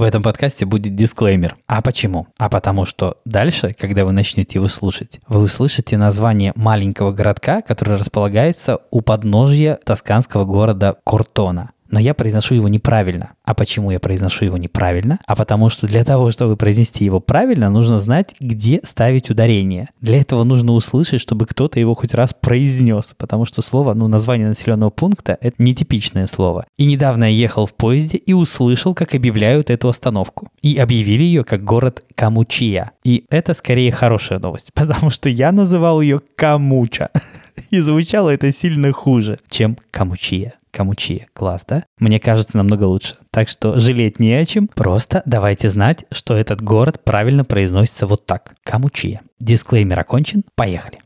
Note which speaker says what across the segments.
Speaker 1: В этом подкасте будет дисклеймер. А почему? А потому что дальше, когда вы начнете его слушать, вы услышите название маленького городка, который располагается у подножья тосканского города Кортона но я произношу его неправильно. А почему я произношу его неправильно? А потому что для того, чтобы произнести его правильно, нужно знать, где ставить ударение. Для этого нужно услышать, чтобы кто-то его хоть раз произнес, потому что слово, ну, название населенного пункта — это нетипичное слово. И недавно я ехал в поезде и услышал, как объявляют эту остановку. И объявили ее как город Камучия. И это скорее хорошая новость, потому что я называл ее Камуча. И звучало это сильно хуже, чем Камучия. Камучия. Класс, да? Мне кажется, намного лучше. Так что жалеть не о чем. Просто давайте знать, что этот город правильно произносится вот так. Камучия. Дисклеймер окончен. Поехали.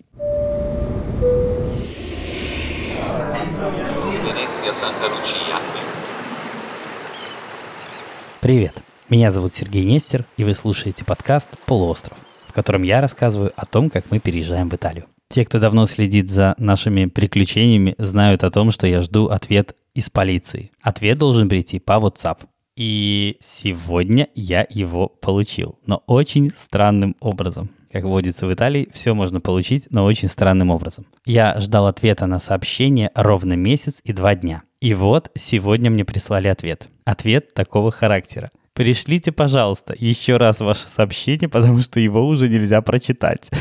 Speaker 1: Привет. Меня зовут Сергей Нестер, и вы слушаете подкаст «Полуостров», в котором я рассказываю о том, как мы переезжаем в Италию. Те, кто давно следит за нашими приключениями, знают о том, что я жду ответ из полиции. Ответ должен прийти по WhatsApp. И сегодня я его получил, но очень странным образом. Как водится в Италии, все можно получить, но очень странным образом. Я ждал ответа на сообщение ровно месяц и два дня. И вот сегодня мне прислали ответ. Ответ такого характера. Пришлите, пожалуйста, еще раз ваше сообщение, потому что его уже нельзя прочитать.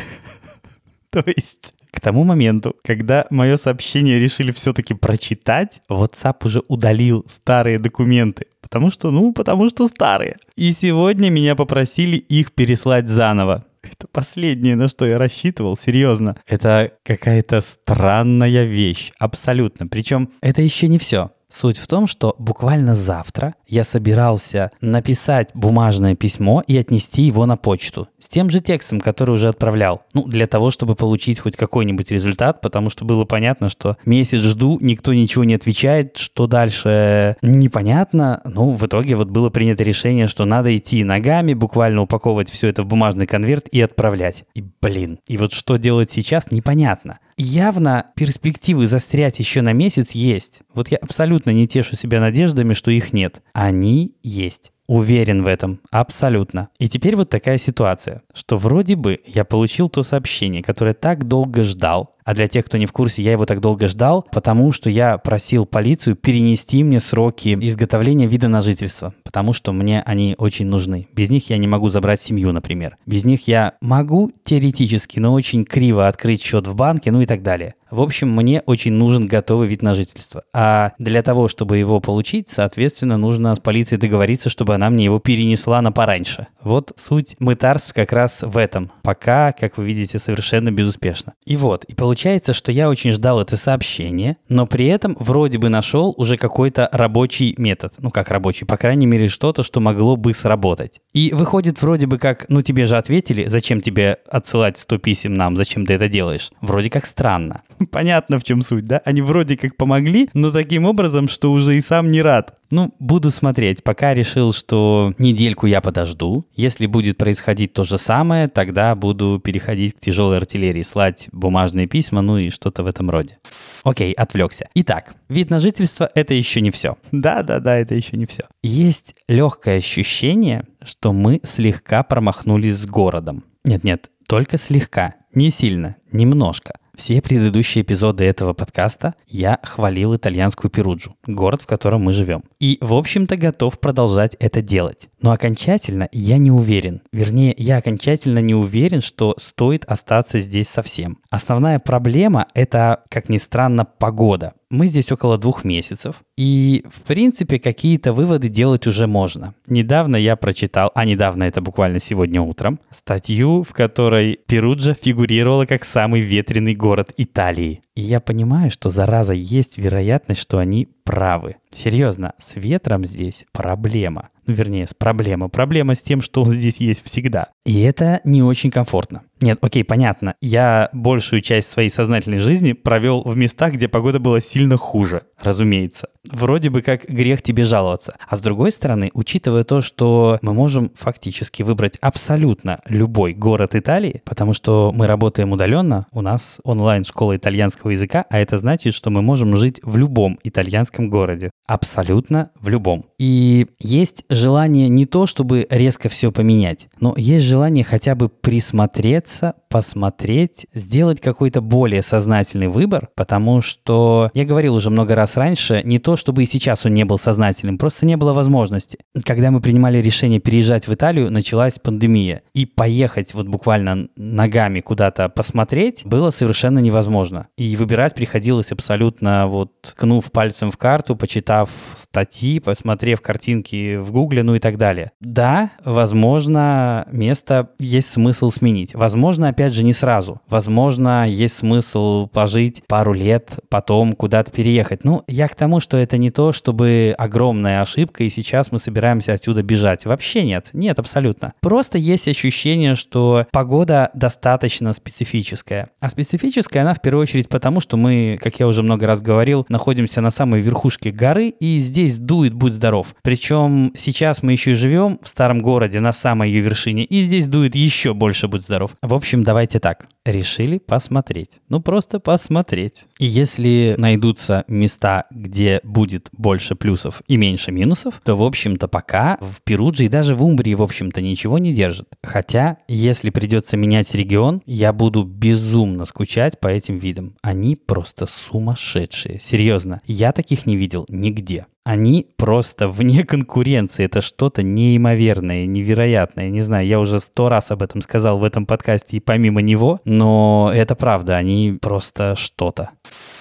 Speaker 1: То есть к тому моменту, когда мое сообщение решили все-таки прочитать, WhatsApp уже удалил старые документы. Потому что, ну, потому что старые. И сегодня меня попросили их переслать заново. Это последнее, на что я рассчитывал, серьезно. Это какая-то странная вещь, абсолютно. Причем это еще не все. Суть в том, что буквально завтра я собирался написать бумажное письмо и отнести его на почту. С тем же текстом, который уже отправлял. Ну, для того, чтобы получить хоть какой-нибудь результат, потому что было понятно, что месяц жду, никто ничего не отвечает, что дальше непонятно. Ну, в итоге вот было принято решение, что надо идти ногами, буквально упаковывать все это в бумажный конверт и отправлять. И, блин, и вот что делать сейчас, непонятно. Явно перспективы застрять еще на месяц есть. Вот я абсолютно не тешу себя надеждами, что их нет. Они есть. Уверен в этом, абсолютно. И теперь вот такая ситуация, что вроде бы я получил то сообщение, которое так долго ждал, а для тех, кто не в курсе, я его так долго ждал, потому что я просил полицию перенести мне сроки изготовления вида на жительство, потому что мне они очень нужны. Без них я не могу забрать семью, например. Без них я могу теоретически, но очень криво открыть счет в банке, ну и так далее. В общем, мне очень нужен готовый вид на жительство. А для того, чтобы его получить, соответственно, нужно с полицией договориться, чтобы она мне его перенесла на пораньше. Вот суть мытарств как раз в этом. Пока, как вы видите, совершенно безуспешно. И вот, и получается, что я очень ждал это сообщение, но при этом вроде бы нашел уже какой-то рабочий метод. Ну, как рабочий, по крайней мере, что-то, что могло бы сработать. И выходит вроде бы как, ну, тебе же ответили, зачем тебе отсылать 100 писем нам, зачем ты это делаешь? Вроде как странно. Понятно, в чем суть, да? Они вроде как помогли, но таким образом, что уже и сам не рад. Ну, буду смотреть. Пока решил, что недельку я подожду. Если будет происходить то же самое, тогда буду переходить к тяжелой артиллерии, слать бумажные письма, ну и что-то в этом роде. Окей, отвлекся. Итак, вид на жительство — это еще не все. Да-да-да, это еще не все. Есть легкое ощущение, что мы слегка промахнулись с городом. Нет-нет, только слегка, не сильно, немножко. Все предыдущие эпизоды этого подкаста я хвалил итальянскую Перуджу, город, в котором мы живем. И, в общем-то, готов продолжать это делать. Но окончательно я не уверен. Вернее, я окончательно не уверен, что стоит остаться здесь совсем. Основная проблема — это, как ни странно, погода. Мы здесь около двух месяцев, и, в принципе, какие-то выводы делать уже можно. Недавно я прочитал, а недавно это буквально сегодня утром, статью, в которой Перуджа фигурировала как самый ветреный город Италии. И я понимаю, что, зараза, есть вероятность, что они правы. Серьезно, с ветром здесь проблема. Ну, вернее, с проблема. Проблема с тем, что он здесь есть всегда. И это не очень комфортно. Нет, окей, понятно. Я большую часть своей сознательной жизни провел в местах, где погода была сильно хуже, разумеется. Вроде бы как грех тебе жаловаться. А с другой стороны, учитывая то, что мы можем фактически выбрать абсолютно любой город Италии, потому что мы работаем удаленно, у нас онлайн-школа итальянского итальянского языка, а это значит, что мы можем жить в любом итальянском городе. Абсолютно в любом. И есть желание не то, чтобы резко все поменять, но есть желание хотя бы присмотреться, посмотреть, сделать какой-то более сознательный выбор, потому что я говорил уже много раз раньше, не то чтобы и сейчас он не был сознательным, просто не было возможности. Когда мы принимали решение переезжать в Италию, началась пандемия, и поехать вот буквально ногами куда-то посмотреть было совершенно невозможно. И выбирать приходилось абсолютно вот ткнув пальцем в карту, почитав статьи, посмотрев картинки в Гугле, ну и так далее. Да, возможно, место есть смысл сменить. Возможно, опять опять же, не сразу. Возможно, есть смысл пожить пару лет, потом куда-то переехать. Ну, я к тому, что это не то, чтобы огромная ошибка, и сейчас мы собираемся отсюда бежать. Вообще нет. Нет, абсолютно. Просто есть ощущение, что погода достаточно специфическая. А специфическая она в первую очередь потому, что мы, как я уже много раз говорил, находимся на самой верхушке горы, и здесь дует «Будь здоров». Причем сейчас мы еще и живем в старом городе на самой ее вершине, и здесь дует еще больше «Будь здоров». В общем, давайте так. Решили посмотреть. Ну, просто посмотреть. И если найдутся места, где будет больше плюсов и меньше минусов, то, в общем-то, пока в Перудже и даже в Умбрии, в общем-то, ничего не держит. Хотя, если придется менять регион, я буду безумно скучать по этим видам. Они просто сумасшедшие. Серьезно. Я таких не видел нигде они просто вне конкуренции. Это что-то неимоверное, невероятное. Не знаю, я уже сто раз об этом сказал в этом подкасте и помимо него, но это правда, они просто что-то.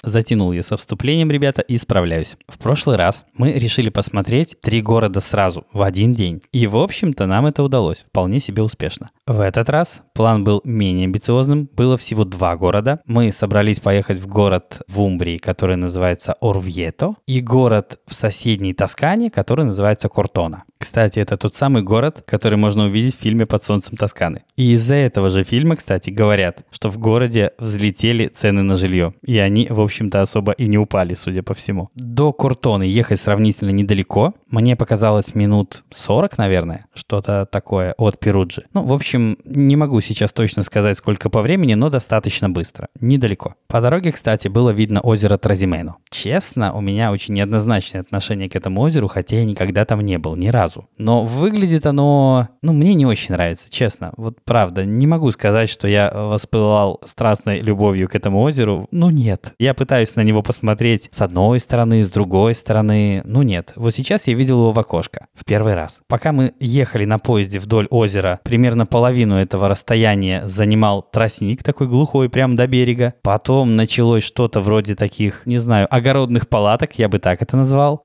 Speaker 1: Затянул я со вступлением, ребята, и справляюсь. В прошлый раз мы решили посмотреть три города сразу, в один день. И, в общем-то, нам это удалось вполне себе успешно. В этот раз план был менее амбициозным. Было всего два города. Мы собрались поехать в город в Умбрии, который называется Орвьето, и город в соседней Тоскане, который называется Кортона. Кстати, это тот самый город, который можно увидеть в фильме «Под солнцем Тосканы». И из-за этого же фильма, кстати, говорят, что в городе взлетели цены на жилье. И они, в общем-то, особо и не упали, судя по всему. До Куртоны ехать сравнительно недалеко. Мне показалось минут 40, наверное, что-то такое от Перуджи. Ну, в общем, не могу сейчас точно сказать, сколько по времени, но достаточно быстро. Недалеко. По дороге, кстати, было видно озеро Тразимено. Честно, у меня очень неоднозначное отношение к этому озеру, хотя я никогда там не был, ни разу. Но выглядит оно, ну, мне не очень нравится, честно. Вот правда, не могу сказать, что я воспылал страстной любовью к этому озеру. Ну, нет. Я пытаюсь на него посмотреть с одной стороны, с другой стороны. Ну, нет. Вот сейчас я видел его в окошко. В первый раз. Пока мы ехали на поезде вдоль озера, примерно половину этого расстояния занимал тростник такой глухой прямо до берега. Потом началось что-то вроде таких, не знаю, огородных палаток, я бы так это назвал.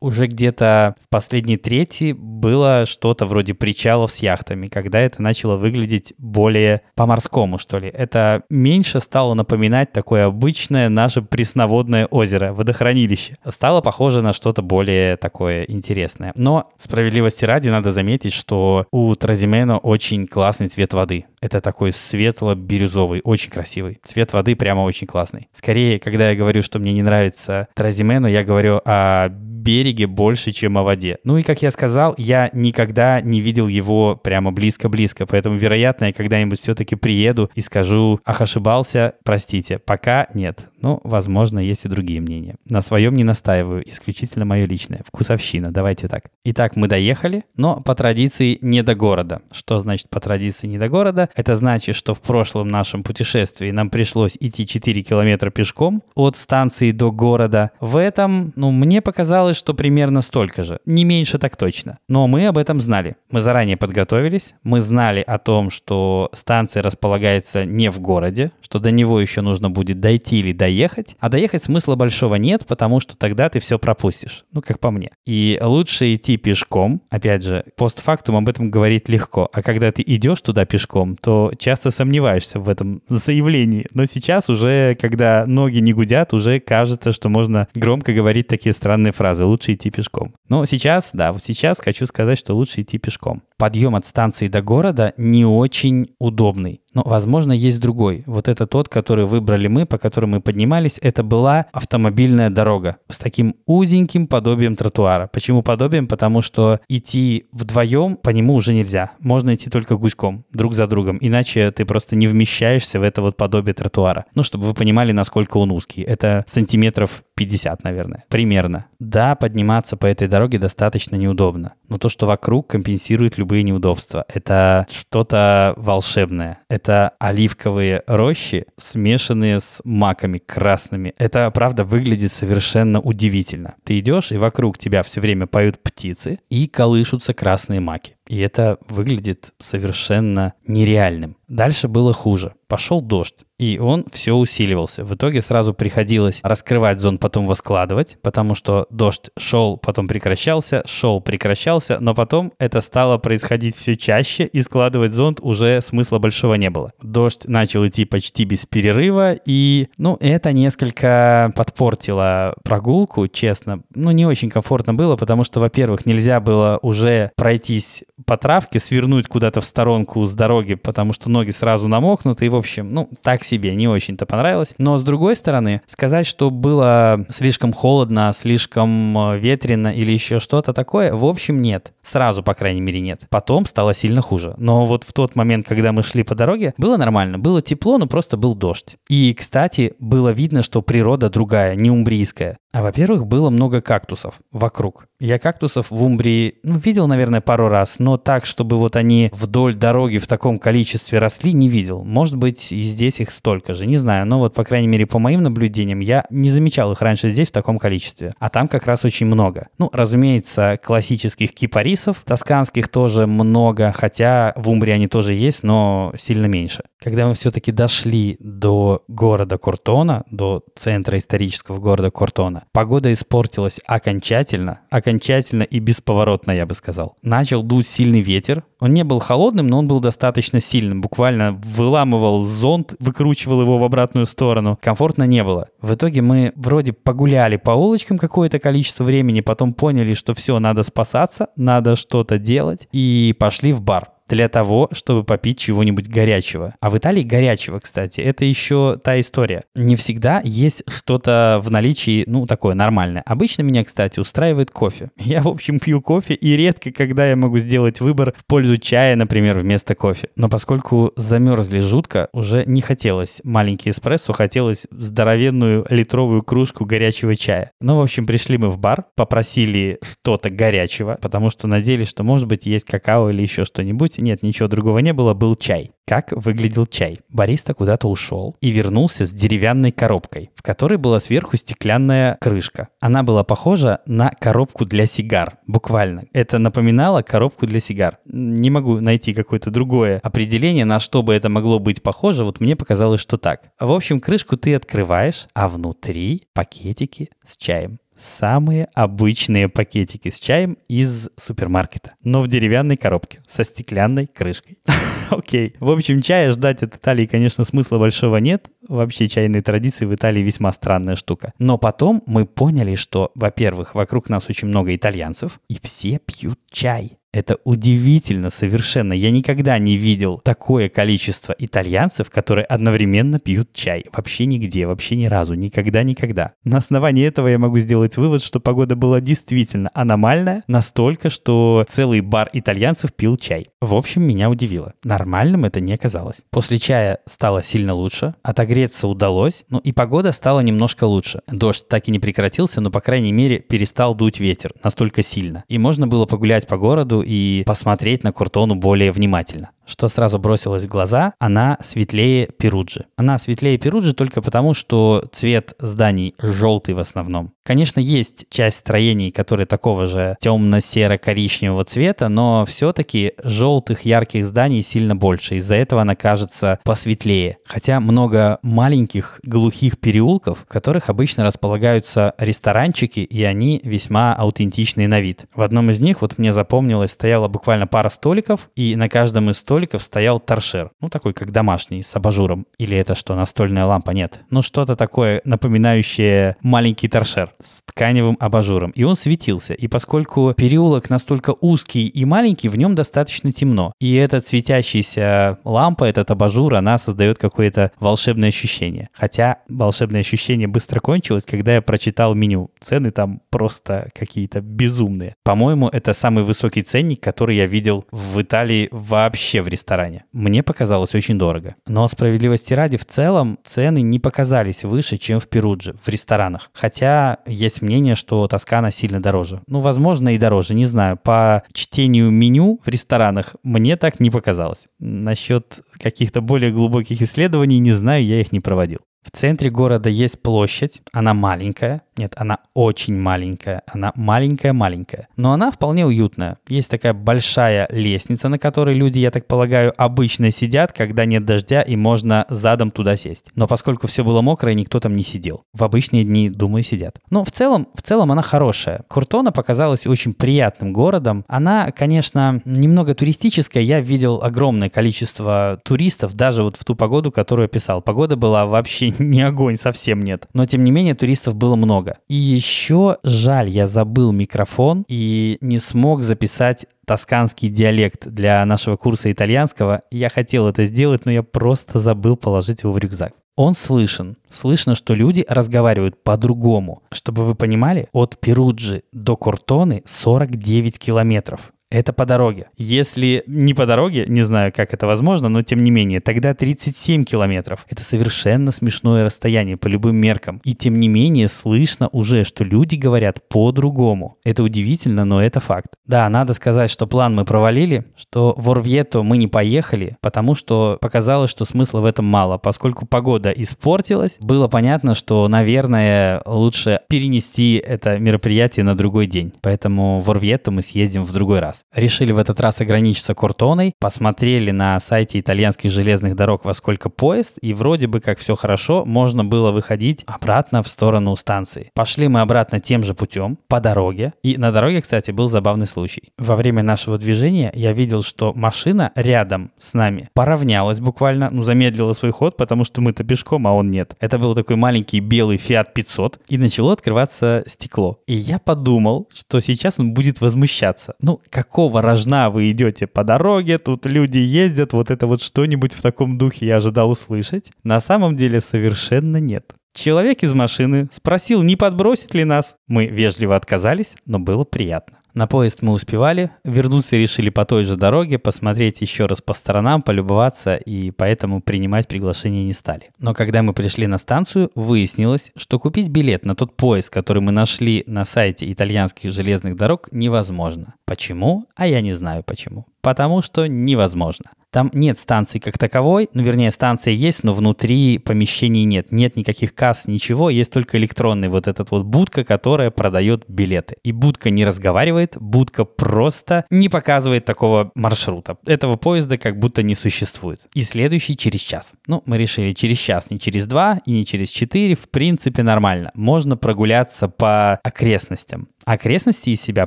Speaker 1: Уже где-то в последней трети было что-то вроде причалов с яхтами, когда это начало выглядеть более по-морскому, что ли. Это меньше стало напоминать такое обычное наше пресноводное озеро, водохранилище. Стало похоже на что-то более такое интересное. Но справедливости ради надо заметить, что у Тразимено очень классный цвет воды. Это такой светло-бирюзовый, очень красивый. Цвет воды прямо очень классный. Скорее, когда я говорю, что мне не нравится Тразимено, я говорю о береге больше, чем о воде. Ну и, как я сказал, я никогда не видел его прямо близко-близко, поэтому, вероятно, я когда-нибудь все-таки приеду и скажу, ах, ошибался, простите. Пока нет. Ну, возможно, есть и другие мнения. На своем не настаиваю, исключительно мое личное. Вкусовщина, давайте так. Итак, мы доехали, но по традиции не до города. Что значит по традиции не до города? Это значит, что в прошлом нашем путешествии нам пришлось идти 4 километра пешком от станции до города. В этом, ну, мне показалось, что примерно столько же. Не меньше так точно. Но мы об этом знали. Мы заранее подготовились. Мы знали о том, что станция располагается не в городе, что до него еще нужно будет дойти или доехать доехать, а доехать смысла большого нет, потому что тогда ты все пропустишь, ну, как по мне. И лучше идти пешком, опять же, постфактум об этом говорить легко, а когда ты идешь туда пешком, то часто сомневаешься в этом заявлении. Но сейчас уже, когда ноги не гудят, уже кажется, что можно громко говорить такие странные фразы, лучше идти пешком. Но сейчас, да, вот сейчас хочу сказать, что лучше идти пешком подъем от станции до города не очень удобный. Но, возможно, есть другой. Вот это тот, который выбрали мы, по которому мы поднимались. Это была автомобильная дорога с таким узеньким подобием тротуара. Почему подобием? Потому что идти вдвоем по нему уже нельзя. Можно идти только гуськом, друг за другом. Иначе ты просто не вмещаешься в это вот подобие тротуара. Ну, чтобы вы понимали, насколько он узкий. Это сантиметров 50, наверное, примерно. Да, подниматься по этой дороге достаточно неудобно, но то, что вокруг, компенсирует любые неудобства. Это что-то волшебное. Это оливковые рощи, смешанные с маками красными. Это, правда, выглядит совершенно удивительно. Ты идешь, и вокруг тебя все время поют птицы и колышутся красные маки. И это выглядит совершенно нереальным. Дальше было хуже. Пошел дождь, и он все усиливался. В итоге сразу приходилось раскрывать зон, потом воскладывать, потому что дождь шел, потом прекращался, шел, прекращался, но потом это стало происходить все чаще, и складывать зонт уже смысла большого не было. Дождь начал идти почти без перерыва, и, ну, это несколько подпортило прогулку, честно. Ну, не очень комфортно было, потому что, во-первых, нельзя было уже пройтись по травке, свернуть куда-то в сторонку с дороги, потому что ноги сразу намокнут, и, в общем, ну, так себе, не очень-то понравилось. Но, с другой стороны, сказать, что было слишком холодно, слишком э, ветрено или еще что-то такое, в общем, нет. Сразу, по крайней мере, нет. Потом стало сильно хуже. Но вот в тот момент, когда мы шли по дороге, было нормально. Было тепло, но просто был дождь. И, кстати, было видно, что природа другая, не умбрийская. А во-первых, было много кактусов вокруг. Я кактусов в Умбрии ну, видел, наверное, пару раз, но так, чтобы вот они вдоль дороги в таком количестве росли, не видел. Может быть, и здесь их столько же, не знаю. Но вот, по крайней мере, по моим наблюдениям, я не замечал их раньше здесь в таком количестве. А там как раз очень много. Ну, разумеется, классических кипарисов, тосканских тоже много, хотя в Умбрии они тоже есть, но сильно меньше. Когда мы все-таки дошли до города Куртона, до центра исторического города Куртона, Погода испортилась окончательно, окончательно и бесповоротно, я бы сказал. Начал дуть сильный ветер. Он не был холодным, но он был достаточно сильным. Буквально выламывал зонт, выкручивал его в обратную сторону. Комфортно не было. В итоге мы вроде погуляли по улочкам какое-то количество времени, потом поняли, что все, надо спасаться, надо что-то делать, и пошли в бар для того, чтобы попить чего-нибудь горячего. А в Италии горячего, кстати, это еще та история. Не всегда есть что-то в наличии, ну, такое нормальное. Обычно меня, кстати, устраивает кофе. Я, в общем, пью кофе, и редко, когда я могу сделать выбор в пользу чая, например, вместо кофе. Но поскольку замерзли жутко, уже не хотелось маленький эспрессо, хотелось здоровенную литровую кружку горячего чая. Ну, в общем, пришли мы в бар, попросили что-то горячего, потому что надеялись, что, может быть, есть какао или еще что-нибудь, нет, ничего другого не было, был чай. Как выглядел чай? Бариста куда-то ушел и вернулся с деревянной коробкой, в которой была сверху стеклянная крышка. Она была похожа на коробку для сигар, буквально. Это напоминало коробку для сигар. Не могу найти какое-то другое определение, на что бы это могло быть похоже, вот мне показалось, что так. В общем, крышку ты открываешь, а внутри пакетики с чаем. Самые обычные пакетики с чаем из супермаркета, но в деревянной коробке со стеклянной крышкой. Окей. В общем, чая ждать от Италии, конечно, смысла большого нет. Вообще чайные традиции в Италии весьма странная штука. Но потом мы поняли, что, во-первых, вокруг нас очень много итальянцев, и все пьют чай. Это удивительно совершенно. Я никогда не видел такое количество итальянцев, которые одновременно пьют чай. Вообще нигде, вообще ни разу, никогда-никогда. На основании этого я могу сделать вывод, что погода была действительно аномальная, настолько, что целый бар итальянцев пил чай. В общем, меня удивило. Нормальным это не казалось. После чая стало сильно лучше, отогреться удалось, ну и погода стала немножко лучше. Дождь так и не прекратился, но, по крайней мере, перестал дуть ветер настолько сильно. И можно было погулять по городу и посмотреть на Куртону более внимательно что сразу бросилось в глаза, она светлее Перуджи. Она светлее Перуджи только потому, что цвет зданий желтый в основном. Конечно, есть часть строений, которые такого же темно-серо-коричневого цвета, но все-таки желтых ярких зданий сильно больше. Из-за этого она кажется посветлее. Хотя много маленьких глухих переулков, в которых обычно располагаются ресторанчики, и они весьма аутентичные на вид. В одном из них, вот мне запомнилось, стояла буквально пара столиков, и на каждом из столиков столиков стоял торшер. Ну, такой, как домашний, с абажуром. Или это что, настольная лампа? Нет. Ну, что-то такое, напоминающее маленький торшер с тканевым абажуром. И он светился. И поскольку переулок настолько узкий и маленький, в нем достаточно темно. И эта светящаяся лампа, этот абажур, она создает какое-то волшебное ощущение. Хотя волшебное ощущение быстро кончилось, когда я прочитал меню. Цены там просто какие-то безумные. По-моему, это самый высокий ценник, который я видел в Италии вообще в ресторане. Мне показалось очень дорого. Но справедливости ради, в целом цены не показались выше, чем в Перудже, в ресторанах. Хотя есть мнение, что Тоскана сильно дороже. Ну, возможно, и дороже, не знаю. По чтению меню в ресторанах мне так не показалось. Насчет каких-то более глубоких исследований не знаю, я их не проводил. В центре города есть площадь, она маленькая, нет, она очень маленькая, она маленькая-маленькая, но она вполне уютная. Есть такая большая лестница, на которой люди, я так полагаю, обычно сидят, когда нет дождя и можно задом туда сесть. Но поскольку все было мокрое, никто там не сидел. В обычные дни, думаю, сидят. Но в целом, в целом она хорошая. Куртона показалась очень приятным городом. Она, конечно, немного туристическая. Я видел огромное количество туристов даже вот в ту погоду, которую я писал. Погода была вообще не огонь, совсем нет. Но, тем не менее, туристов было много. И еще жаль, я забыл микрофон и не смог записать тосканский диалект для нашего курса итальянского. Я хотел это сделать, но я просто забыл положить его в рюкзак. Он слышен. Слышно, что люди разговаривают по-другому. Чтобы вы понимали, от Перуджи до Куртоны 49 километров. Это по дороге. Если не по дороге, не знаю, как это возможно, но тем не менее, тогда 37 километров. Это совершенно смешное расстояние по любым меркам. И тем не менее, слышно уже, что люди говорят по-другому. Это удивительно, но это факт. Да, надо сказать, что план мы провалили, что в Орвьето мы не поехали, потому что показалось, что смысла в этом мало. Поскольку погода испортилась, было понятно, что, наверное, лучше перенести это мероприятие на другой день. Поэтому в Орвьето мы съездим в другой раз. Решили в этот раз ограничиться Куртоной, посмотрели на сайте итальянских железных дорог, во сколько поезд, и вроде бы как все хорошо, можно было выходить обратно в сторону станции. Пошли мы обратно тем же путем, по дороге, и на дороге, кстати, был забавный случай. Во время нашего движения я видел, что машина рядом с нами поравнялась буквально, ну, замедлила свой ход, потому что мы-то пешком, а он нет. Это был такой маленький белый Fiat 500, и начало открываться стекло. И я подумал, что сейчас он будет возмущаться. Ну, как какого рожна вы идете по дороге, тут люди ездят, вот это вот что-нибудь в таком духе я ожидал услышать. На самом деле совершенно нет. Человек из машины спросил, не подбросит ли нас. Мы вежливо отказались, но было приятно. На поезд мы успевали, вернуться решили по той же дороге, посмотреть еще раз по сторонам, полюбоваться, и поэтому принимать приглашение не стали. Но когда мы пришли на станцию, выяснилось, что купить билет на тот поезд, который мы нашли на сайте итальянских железных дорог, невозможно. Почему? А я не знаю почему. Потому что невозможно. Там нет станции как таковой, ну, вернее, станция есть, но внутри помещений нет. Нет никаких касс, ничего, есть только электронный вот этот вот будка, которая продает билеты. И будка не разговаривает, будка просто не показывает такого маршрута. Этого поезда как будто не существует. И следующий через час. Ну, мы решили через час, не через два и не через четыре, в принципе, нормально. Можно прогуляться по окрестностям. Окрестности из себя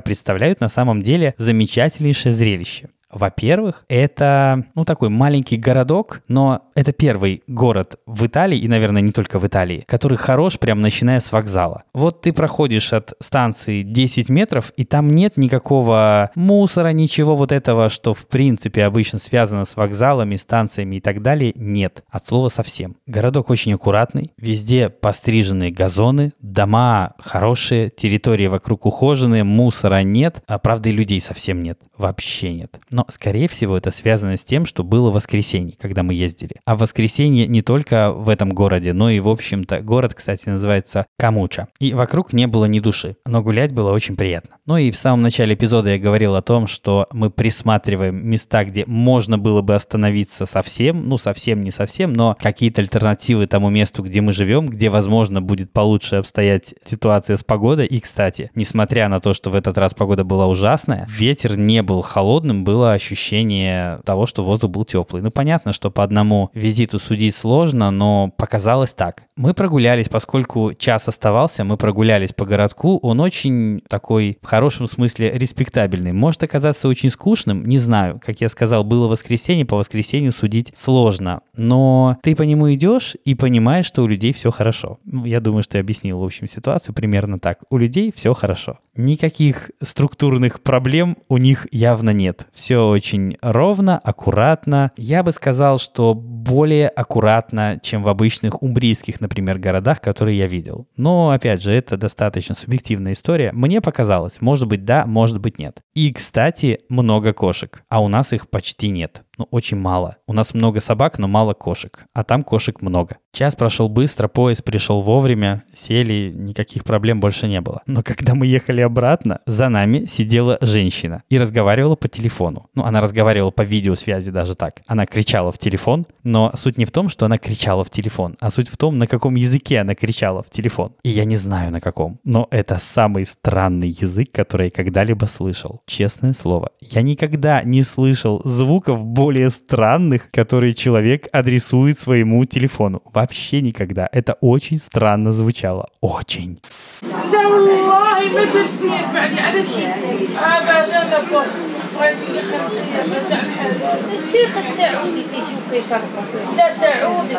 Speaker 1: представляют на самом деле замечательнейшее зрелище. Во-первых, это, ну, такой маленький городок, но это первый город в Италии, и, наверное, не только в Италии, который хорош прям начиная с вокзала. Вот ты проходишь от станции 10 метров, и там нет никакого мусора, ничего вот этого, что, в принципе, обычно связано с вокзалами, станциями и так далее, нет. От слова совсем. Городок очень аккуратный, везде постриженные газоны, дома хорошие, территории вокруг ухоженные, мусора нет, а правда и людей совсем нет, вообще нет. Но, скорее всего, это связано с тем, что было воскресенье, когда мы ездили. А воскресенье не только в этом городе, но и, в общем-то, город, кстати, называется Камуча. И вокруг не было ни души, но гулять было очень приятно. Ну и в самом начале эпизода я говорил о том, что мы присматриваем места, где можно было бы остановиться совсем, ну совсем не совсем, но какие-то альтернативы тому месту, где мы живем, где, возможно, будет получше обстоять ситуация с погодой. И, кстати, несмотря на то, что в этот раз погода была ужасная, ветер не был холодным, было ощущение того, что воздух был теплый. Ну, понятно, что по одному визиту судить сложно, но показалось так. Мы прогулялись, поскольку час оставался, мы прогулялись по городку. Он очень такой, в хорошем смысле, респектабельный. Может оказаться очень скучным, не знаю. Как я сказал, было воскресенье, по воскресенью судить сложно. Но ты по нему идешь и понимаешь, что у людей все хорошо. Ну, я думаю, что я объяснил, в общем, ситуацию примерно так. У людей все хорошо. Никаких структурных проблем у них явно нет. Все очень ровно, аккуратно. Я бы сказал, что более аккуратно, чем в обычных умбрийских, например, городах, которые я видел. Но, опять же, это достаточно субъективная история. Мне показалось, может быть да, может быть нет. И, кстати, много кошек, а у нас их почти нет ну, очень мало. У нас много собак, но мало кошек. А там кошек много. Час прошел быстро, поезд пришел вовремя, сели, никаких проблем больше не было. Но когда мы ехали обратно, за нами сидела женщина и разговаривала по телефону. Ну, она разговаривала по видеосвязи даже так. Она кричала в телефон, но суть не в том, что она кричала в телефон, а суть в том, на каком языке она кричала в телефон. И я не знаю на каком, но это самый странный язык, который я когда-либо слышал. Честное слово. Я никогда не слышал звуков более более странных, которые человек адресует своему телефону. Вообще никогда. Это очень странно звучало. Очень. الشيخ السعودي تيجي كيف لا سعودي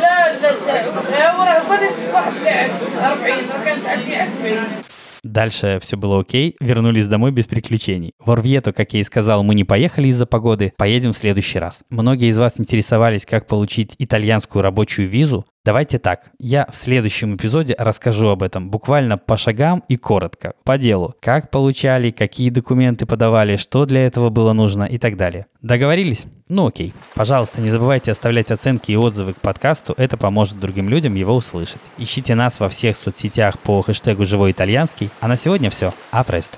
Speaker 1: لا لا سعودي وراه قد الصباح قاعد 40 كانت عندي 70 Дальше все было окей, вернулись домой без приключений. В Орвьету, как я и сказал, мы не поехали из-за погоды, поедем в следующий раз. Многие из вас интересовались, как получить итальянскую рабочую визу. Давайте так, я в следующем эпизоде расскажу об этом буквально по шагам и коротко, по делу. Как получали, какие документы подавали, что для этого было нужно и так далее. Договорились? Ну окей. Пожалуйста, не забывайте оставлять оценки и отзывы к подкасту, это поможет другим людям его услышать. Ищите нас во всех соцсетях по хэштегу «Живой итальянский». А на сегодня все. А престо.